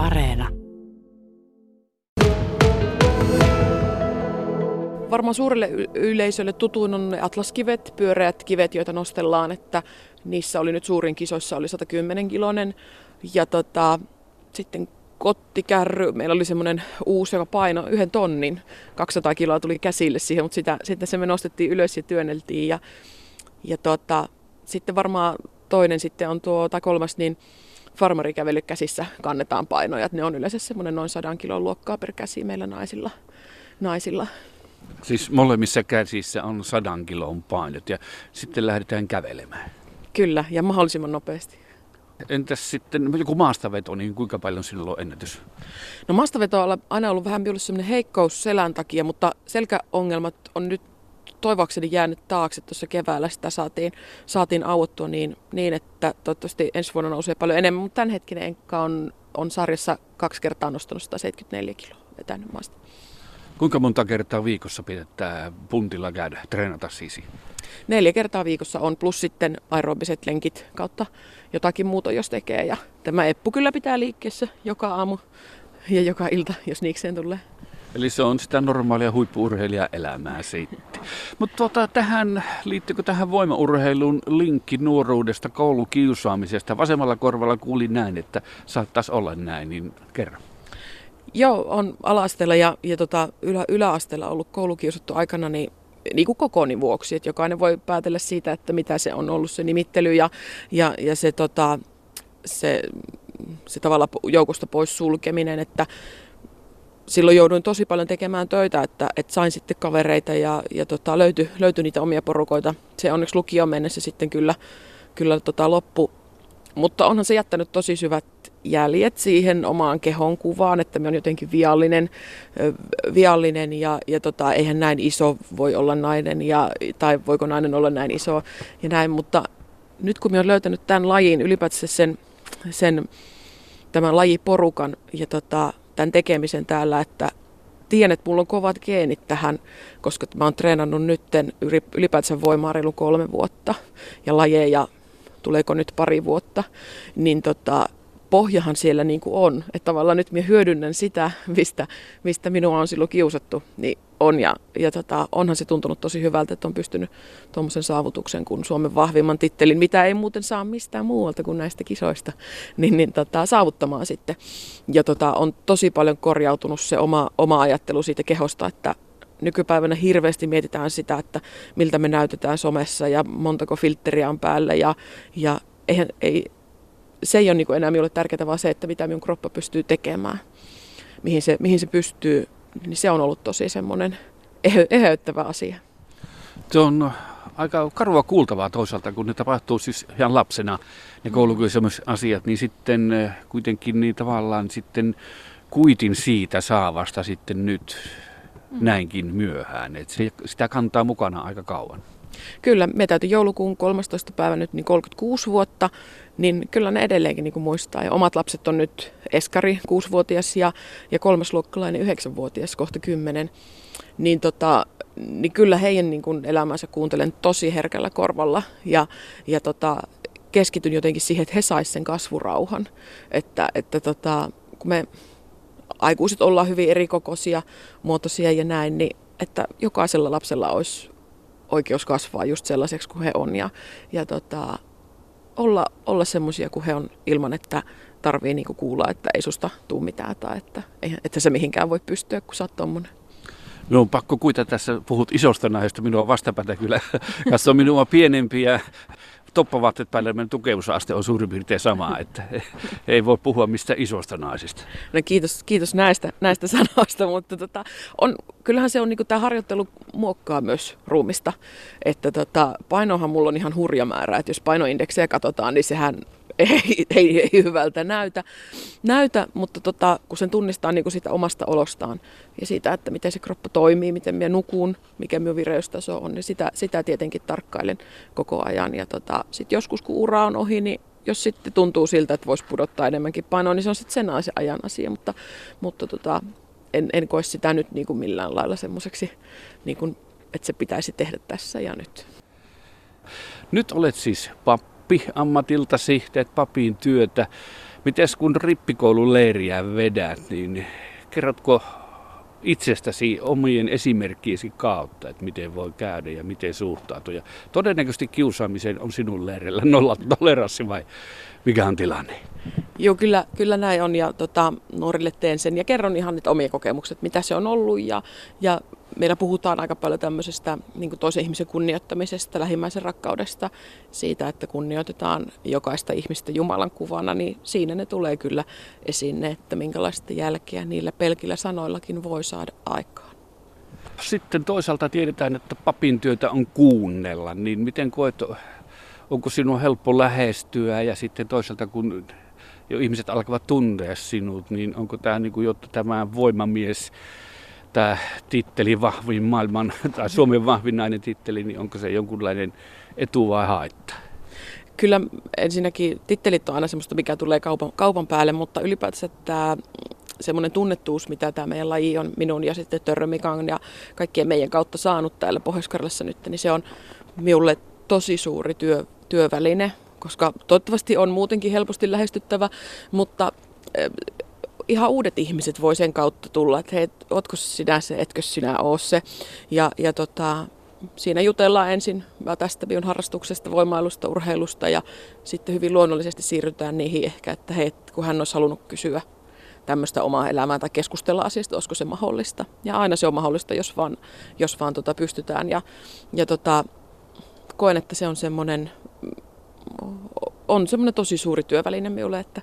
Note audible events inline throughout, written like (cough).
Areena. Varmaan suurelle yleisölle tutuin on ne atlaskivet, pyöreät kivet, joita nostellaan, että niissä oli nyt suurin kisoissa oli 110 kilonen. Ja tota, sitten kottikärry, meillä oli semmoinen uusi, joka paino yhden tonnin, 200 kiloa tuli käsille siihen, mutta sitä, sitten se me nostettiin ylös ja työnneltiin. Ja, ja tota, sitten varmaan toinen sitten on tuo, tai kolmas, niin farmarikävely käsissä kannetaan painoja. Ne on yleensä semmoinen noin sadan kilon luokkaa per käsi meillä naisilla. naisilla. Siis molemmissa käsissä on sadan kilon painot ja sitten lähdetään kävelemään. Kyllä, ja mahdollisimman nopeasti. Entäs sitten joku maastaveto, niin kuinka paljon sinulla on ennätys? No maastaveto on aina ollut vähän sellainen heikkous selän takia, mutta selkäongelmat on nyt toivoakseni jäänyt taakse. Tuossa keväällä sitä saatiin, saatiin auottua niin, niin, että toivottavasti ensi vuonna nousee paljon enemmän, mutta tämänhetkinen enkka on, on sarjassa kaksi kertaa nostanut 174 kiloa vetänyt maasta. Kuinka monta kertaa viikossa pitää puntilla käydä, treenata siis? Neljä kertaa viikossa on, plus sitten aerobiset lenkit kautta jotakin muuta, jos tekee. Ja tämä eppu kyllä pitää liikkeessä joka aamu ja joka ilta, jos niikseen tulee. Eli se on sitä normaalia huippuurheilijaelämää sitten. Mutta tuota, tähän, liittyykö tähän voimaurheiluun linkki nuoruudesta koulukiusaamisesta? Vasemmalla korvalla kuulin näin, että saattaisi olla näin, niin kerro. Joo, on ala-asteella ja, ja tota, ylä, yläasteella ollut koulukiusattu aikana, niin niin kuin kokoni vuoksi, että jokainen voi päätellä siitä, että mitä se on ollut se nimittely ja, ja, ja se, tota, se, se tavalla joukosta pois sulkeminen, että silloin jouduin tosi paljon tekemään töitä, että, että sain sitten kavereita ja, ja tota, löytyi, löytyi niitä omia porukoita. Se onneksi lukioon mennessä sitten kyllä, kyllä tota, loppu. Mutta onhan se jättänyt tosi syvät jäljet siihen omaan kehon kuvaan, että me on jotenkin viallinen, viallinen ja, ja tota, eihän näin iso voi olla nainen ja, tai voiko nainen olla näin iso ja näin, mutta nyt kun me on löytänyt tämän lajin, ylipäätään sen, sen tämän lajiporukan ja tota, tämän tekemisen täällä, että tiedän, että mulla on kovat geenit tähän, koska mä oon treenannut nytten ylipäätään voimaa reilu kolme vuotta ja lajeja tuleeko nyt pari vuotta, niin tota, pohjahan siellä niin kuin on. Että tavallaan nyt minä hyödynnän sitä, mistä, mistä minua on silloin kiusattu, niin on. Ja, ja tota, onhan se tuntunut tosi hyvältä, että on pystynyt tuommoisen saavutuksen kuin Suomen vahvimman tittelin, mitä ei muuten saa mistään muualta kuin näistä kisoista, niin, niin tota, saavuttamaan sitten. Ja tota, on tosi paljon korjautunut se oma, oma ajattelu siitä kehosta, että nykypäivänä hirveästi mietitään sitä, että miltä me näytetään somessa ja montako filtteriä on päällä ja, ja eihän, ei, se ei ole niin enää minulle tärkeää, vaan se, että mitä minun kroppa pystyy tekemään, mihin se, mihin se pystyy, niin se on ollut tosi semmoinen eheyttävä asia. Se on aika karua kuultavaa toisaalta, kun ne tapahtuu siis ihan lapsena, ne mm. asiat, niin sitten eh, kuitenkin niin tavallaan sitten kuitin siitä saavasta sitten nyt mm. näinkin myöhään. että se, sitä kantaa mukana aika kauan. Kyllä, me täytyy joulukuun 13. päivä nyt niin 36 vuotta, niin kyllä ne edelleenkin niin kuin muistaa. Ja omat lapset on nyt Eskari, 6-vuotias ja, ja kolmasluokkalainen, 9-vuotias, kohta 10. Niin, tota, niin kyllä heidän niin kuin elämänsä kuuntelen tosi herkällä korvalla ja, ja tota, keskityn jotenkin siihen, että he saisivat sen kasvurauhan. Että, että tota, kun me aikuiset ollaan hyvin erikokoisia, muotoisia ja näin, niin että jokaisella lapsella olisi oikeus kasvaa just sellaiseksi kuin he on ja, ja tota, olla, olla semmoisia kuin he on ilman, että tarvii niinku kuulla, että ei susta tuu mitään tai että, että se mihinkään voi pystyä, kun sä oot tommonen. No on pakko kuita tässä, puhut isosta naisesta, minua vastapäätä kyllä. (laughs) Tässä on minua pienempiä toppavaatteet päälle meidän tukevusaste on suurin piirtein sama, (laughs) että ei voi puhua mistä isosta naisista. No kiitos, kiitos näistä, näistä (laughs) sanoista, mutta tota, on, kyllähän se on, niin tämä harjoittelu muokkaa myös ruumista, että tota, painohan mulla on ihan hurja määrä, että jos painoindeksejä katsotaan, niin sehän ei, ei, ei hyvältä näytä, näytä mutta tota, kun sen tunnistaa niin kuin sitä omasta olostaan ja siitä, että miten se kroppa toimii, miten minä nukun, mikä minun vireystaso on, niin sitä, sitä tietenkin tarkkailen koko ajan. Ja tota, sitten joskus kun ura on ohi, niin jos sitten tuntuu siltä, että voisi pudottaa enemmänkin painoa, niin se on sitten sen ajan asia, mutta, mutta tota, en, en koe sitä nyt niin kuin millään lailla semmoiseksi, niin että se pitäisi tehdä tässä ja nyt. Nyt olet siis pappi ammatiltasi, teet papin työtä. Mites kun rippikoulun leiriä vedät, niin kerrotko itsestäsi omien esimerkkiesi kautta, että miten voi käydä ja miten suhtautua. Ja todennäköisesti kiusaamiseen on sinun leirillä (laughs) nolla toleranssi vai mikä on tilanne? Joo, kyllä, kyllä näin on ja tota, nuorille teen sen ja kerron ihan niitä omia kokemukset, mitä se on ollut ja, ja meillä puhutaan aika paljon tämmöisestä niin toisen ihmisen kunnioittamisesta, lähimmäisen rakkaudesta, siitä, että kunnioitetaan jokaista ihmistä Jumalan kuvana, niin siinä ne tulee kyllä esiin ne, että minkälaista jälkeä niillä pelkillä sanoillakin voi saada aikaan. Sitten toisaalta tiedetään, että papin työtä on kuunnella, niin miten koet, onko sinun helppo lähestyä ja sitten toisaalta kun jo ihmiset alkavat tuntea sinut, niin onko tämä niin kuin, jotta tämä voimamies tämä titteli vahvin maailman tai Suomen vahvin nainen titteli, niin onko se jonkunlainen etu vai haitta? Kyllä ensinnäkin tittelit on aina semmoista, mikä tulee kaupan, kaupan päälle, mutta ylipäätänsä tämä semmoinen tunnettuus, mitä tämä meidän laji on minun ja sitten Törrö Mikan ja kaikkien meidän kautta saanut täällä pohjois nyt, niin se on minulle tosi suuri työ, työväline, koska toivottavasti on muutenkin helposti lähestyttävä, mutta ihan uudet ihmiset voi sen kautta tulla, että hei, ootko sinä se, etkö sinä ole se. Ja, ja tota, siinä jutellaan ensin tästä bion harrastuksesta, voimailusta, urheilusta ja sitten hyvin luonnollisesti siirrytään niihin ehkä, että hei, kun hän olisi halunnut kysyä tämmöistä omaa elämää tai keskustella asiasta, olisiko se mahdollista. Ja aina se on mahdollista, jos vaan, jos vaan tota pystytään. Ja, ja tota, koen, että se on semmoinen, on semmoinen tosi suuri työväline minulle, että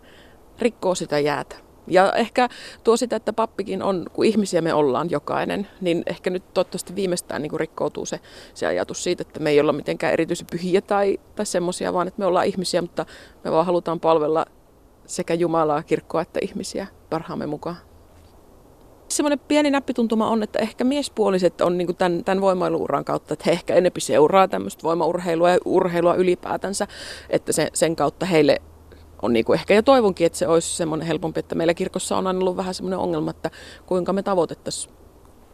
rikkoo sitä jäätä. Ja ehkä tuo sitä, että pappikin on, kun ihmisiä me ollaan jokainen, niin ehkä nyt toivottavasti viimeistään niin kuin rikkoutuu se, se ajatus siitä, että me ei olla mitenkään erityisen pyhiä tai, tai semmoisia, vaan että me ollaan ihmisiä, mutta me vaan halutaan palvella sekä Jumalaa, kirkkoa että ihmisiä parhaamme mukaan. Semmoinen pieni näppituntuma on, että ehkä miespuoliset on niin tämän, tämän voimailuuran kautta, että he ehkä enempi seuraa tämmöistä voimaurheilua ja urheilua ylipäätänsä, että se, sen kautta heille on niin kuin ehkä ja toivonkin, että se olisi semmoinen helpompi, että meillä kirkossa on aina ollut vähän semmoinen ongelma, että kuinka me tavoitettaisiin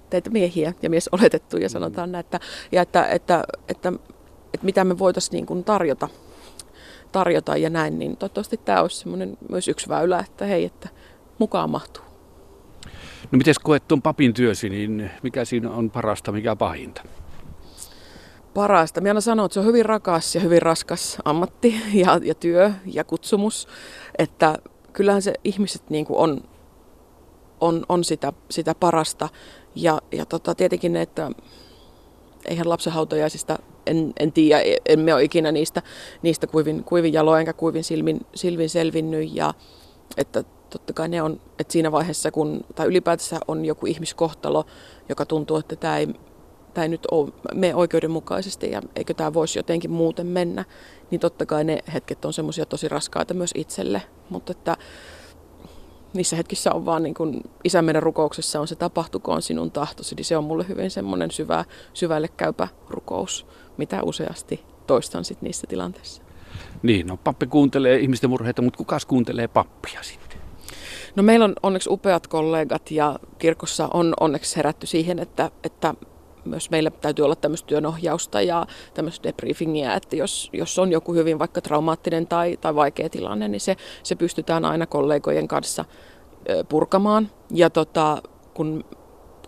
teitä miehiä ja mies oletettu ja sanotaan näin, että, ja että, että, että, että, että mitä me voitaisiin niin kuin tarjota, tarjota ja näin, niin toivottavasti tämä olisi semmoinen myös yksi väylä, että hei, että mukaan mahtuu. No miten koet tuon papin työsi, niin mikä siinä on parasta, mikä pahinta? Parasta. Minä aina sanon, että se on hyvin rakas ja hyvin raskas ammatti ja, ja työ ja kutsumus. Että kyllähän se ihmiset niin kuin on, on, on sitä, sitä parasta. Ja, ja tota, tietenkin että eihän lapsenhautajaisista, en, en tiedä, emme ole ikinä niistä, niistä kuivin, kuivin jaloin enkä kuivin silmin, silmin selvinnyt. Ja että totta kai ne on, että siinä vaiheessa, kun, tai ylipäätänsä on joku ihmiskohtalo, joka tuntuu, että tämä ei tämä ei nyt ole me oikeudenmukaisesti ja eikö tämä voisi jotenkin muuten mennä, niin totta kai ne hetket on semmoisia tosi raskaita myös itselle. Mutta että niissä hetkissä on vaan niin kuin isän meidän rukouksessa on se tapahtukoon sinun tahtosi, niin se on mulle hyvin semmoinen syvä, syvälle käypä rukous, mitä useasti toistan sitten niissä tilanteissa. Niin, no pappi kuuntelee ihmisten murheita, mutta kukas kuuntelee pappia sitten? No meillä on onneksi upeat kollegat ja kirkossa on onneksi herätty siihen, että, että myös meillä täytyy olla tämmöistä työnohjausta ja tämmöistä debriefingiä, että jos, jos on joku hyvin vaikka traumaattinen tai, tai vaikea tilanne, niin se, se pystytään aina kollegojen kanssa purkamaan. Ja tota, kun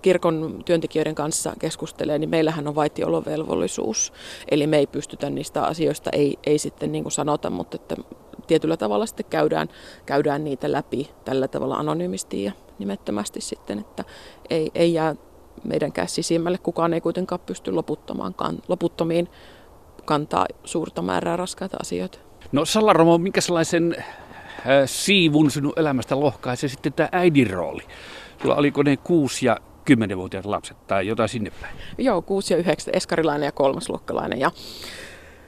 kirkon työntekijöiden kanssa keskustelee, niin meillähän on vaitiolovelvollisuus. Eli me ei pystytä niistä asioista, ei, ei sitten niin kuin sanota, mutta että tietyllä tavalla sitten käydään, käydään niitä läpi tällä tavalla anonyymisti ja nimettömästi sitten, että ei, ei jää meidänkään sisimmälle. Kukaan ei kuitenkaan pysty loputtamaan, loputtomiin kantaa suurta määrää raskaita asioita. No Salaromo, minkä sellaisen äh, siivun sinun elämästä lohkaisee sitten tämä äidin rooli? Sulla oliko ne kuusi ja kymmenenvuotiaat lapset tai jotain sinne päin? Joo, kuusi ja yhdeksän, eskarilainen ja kolmasluokkalainen. Ja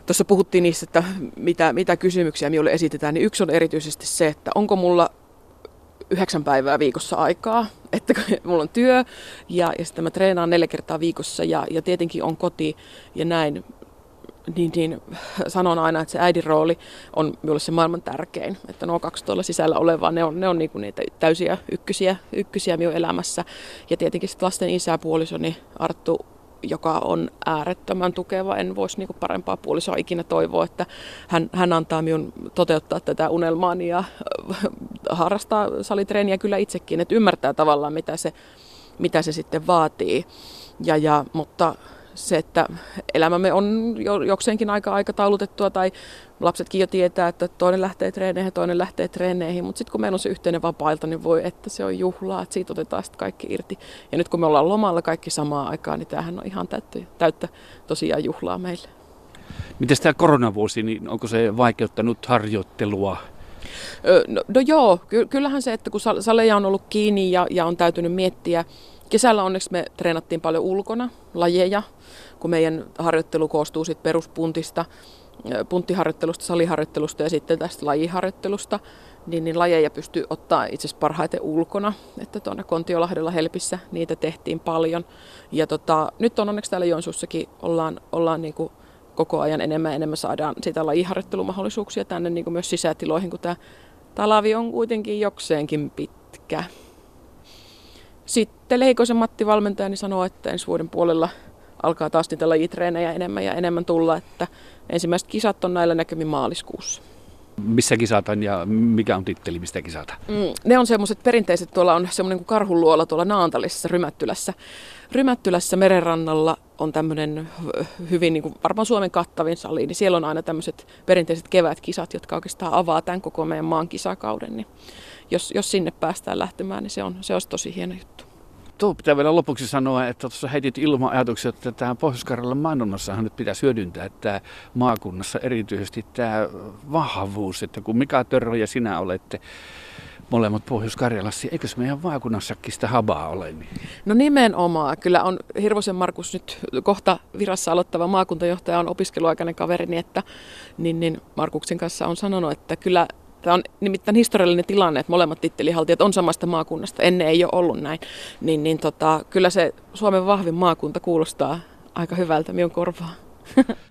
tuossa puhuttiin niistä, että mitä, mitä kysymyksiä minulle esitetään, niin yksi on erityisesti se, että onko mulla yhdeksän päivää viikossa aikaa, että (laughs) mulla on työ ja, ja sitten mä treenaan neljä kertaa viikossa ja, ja tietenkin on koti ja näin, niin, niin (laughs) sanon aina, että se äidin rooli on minulle se maailman tärkein. Että nuo kaksi tuolla sisällä olevaa, ne on, ne on niinku niitä täysiä ykkösiä, ykkösiä minun elämässä. Ja tietenkin sitten lasten isä, puolisoni Arttu joka on äärettömän tukeva. En voisi niin parempaa puolisoa ikinä toivoa, että hän, hän antaa minun toteuttaa tätä unelmaani ja harrastaa salitreeniä kyllä itsekin, että ymmärtää tavallaan mitä se, mitä se sitten vaatii. Ja, ja, mutta se, että elämämme on jo, jokseenkin aika aikataulutettua tai lapsetkin jo tietää, että toinen lähtee treeneihin ja toinen lähtee treeneihin, mutta sitten kun meillä on se yhteinen vapailta, niin voi, että se on juhlaa, että siitä otetaan sitten kaikki irti. Ja nyt kun me ollaan lomalla kaikki samaan aikaan, niin tämähän on ihan täyttä, täyttä tosiaan juhlaa meille. Miten tämä koronavuosi, niin onko se vaikeuttanut harjoittelua? No, no joo, kyllähän se, että kun saleja on ollut kiinni ja, ja on täytynyt miettiä, Kesällä onneksi me treenattiin paljon ulkona, lajeja, kun meidän harjoittelu koostuu sit peruspuntista, punttiharjoittelusta, saliharjoittelusta ja sitten tästä lajiharjoittelusta, niin, niin lajeja pystyy ottaa itse asiassa parhaiten ulkona. Että tuonne Kontiolahdella Helpissä niitä tehtiin paljon. Ja tota, nyt on onneksi täällä Joensuussakin ollaan, ollaan niin kuin koko ajan enemmän enemmän saadaan sitä lajiharjoittelumahdollisuuksia tänne niin kuin myös sisätiloihin, kun tämä talavi on kuitenkin jokseenkin pitkä. Sitten Leikosen Matti valmentajani sanoo, että ensi vuoden puolella alkaa taas niitä lajitreenejä enemmän ja enemmän tulla, että ensimmäiset kisat on näillä näkymin maaliskuussa. Missä kisataan ja mikä on titteli, mistä kisata? Mm, ne on semmoiset perinteiset, tuolla on semmoinen kuin karhunluola tuolla Naantalissa, Rymättylässä. Rymättylässä merenrannalla on tämmöinen hyvin niin kuin varmaan Suomen kattavin sali, niin siellä on aina tämmöiset perinteiset kevätkisat, jotka oikeastaan avaa tämän koko meidän maan kisakauden. Niin jos, jos sinne päästään lähtemään, niin se on, se olisi tosi hieno juttu. Tuo pitää vielä lopuksi sanoa, että tuossa heitit ilman ajatuksia, että tähän pohjois mainonnassahan nyt pitäisi hyödyntää että maakunnassa erityisesti tämä vahvuus, että kun Mika Törrö ja sinä olette molemmat Pohjois-Karjalassa, eikö meidän maakunnassakin sitä habaa ole? Niin? No nimenomaan. Kyllä on Hirvosen Markus nyt kohta virassa aloittava maakuntajohtaja on opiskeluaikainen kaverini, että niin, niin Markuksen kanssa on sanonut, että kyllä Tämä on nimittäin historiallinen tilanne, että molemmat tittelihaltijat on samasta maakunnasta. Ennen ei ole ollut näin. Niin, niin tota, kyllä se Suomen vahvin maakunta kuulostaa aika hyvältä minun korvaa. (laughs)